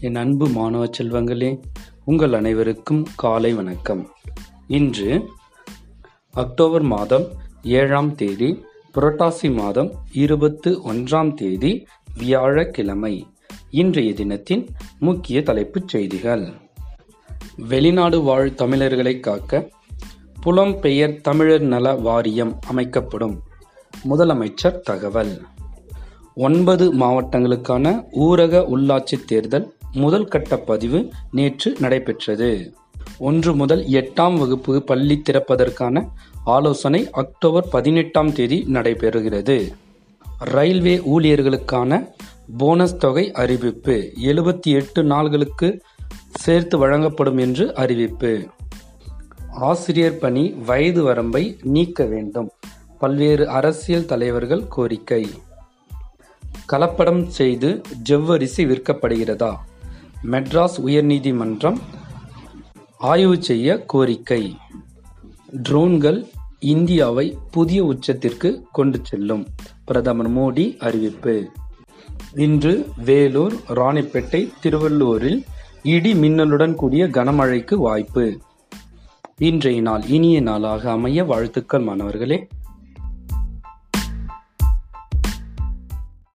என் அன்பு மாணவ செல்வங்களே உங்கள் அனைவருக்கும் காலை வணக்கம். இன்று அக்டோபர் மாதம் ஏழாம் தேதி புரட்டாசி மாதம் இருபத்து ஒன்றாம் தேதி வியாழக்கிழமை இன்றைய தினத்தின் முக்கிய தலைப்புச் செய்திகள். வெளிநாடு வாழ் தமிழர்களை காக்க புலம்பெயர் தமிழர் நல வாரியம் அமைக்கப்படும் முதலமைச்சர் தகவல். ஒன்பது மாவட்டங்களுக்கான ஊரக உள்ளாட்சித் தேர்தல் முதல் கட்ட பதிவு நேற்று நடைபெற்றது. ஒன்று முதல் எட்டாம் வகுப்பு பள்ளி திறப்பதற்கான ஆலோசனை அக்டோபர் பதினெட்டாம் தேதி நடைபெறுகிறது. ரயில்வே ஊழியர்களுக்கான போனஸ் தொகை அறிவிப்பு எழுபத்தி எட்டு நாள்களுக்கு சேர்த்து வழங்கப்படும் என்று அறிவிப்பு. ஆசிரியர் பணி வயது வரம்பை நீக்க வேண்டும். பல்வேறு அரசியல் தலைவர்கள் கோரிக்கை. கலப்படம் செய்து ஜெவ்வரிசி விற்கப்படுகிறதா? மெட்ராஸ் உயர்நீதிமன்றம் ஆய்வு செய்ய கோரிக்கை. ட்ரோன்கள் இந்தியாவை புதிய உச்சத்திற்கு கொண்டு செல்லும். பிரதமர் மோடி அறிவிப்பு. இன்று வேலூர் ராணிப்பேட்டை திருவள்ளூரில் இடி மின்னலுடன் கூடிய கனமழைக்கு வாய்ப்பு. இன்றைய நாள் இனிய நாளாக அமைய வாழ்த்துக்கள் மாணவர்களே.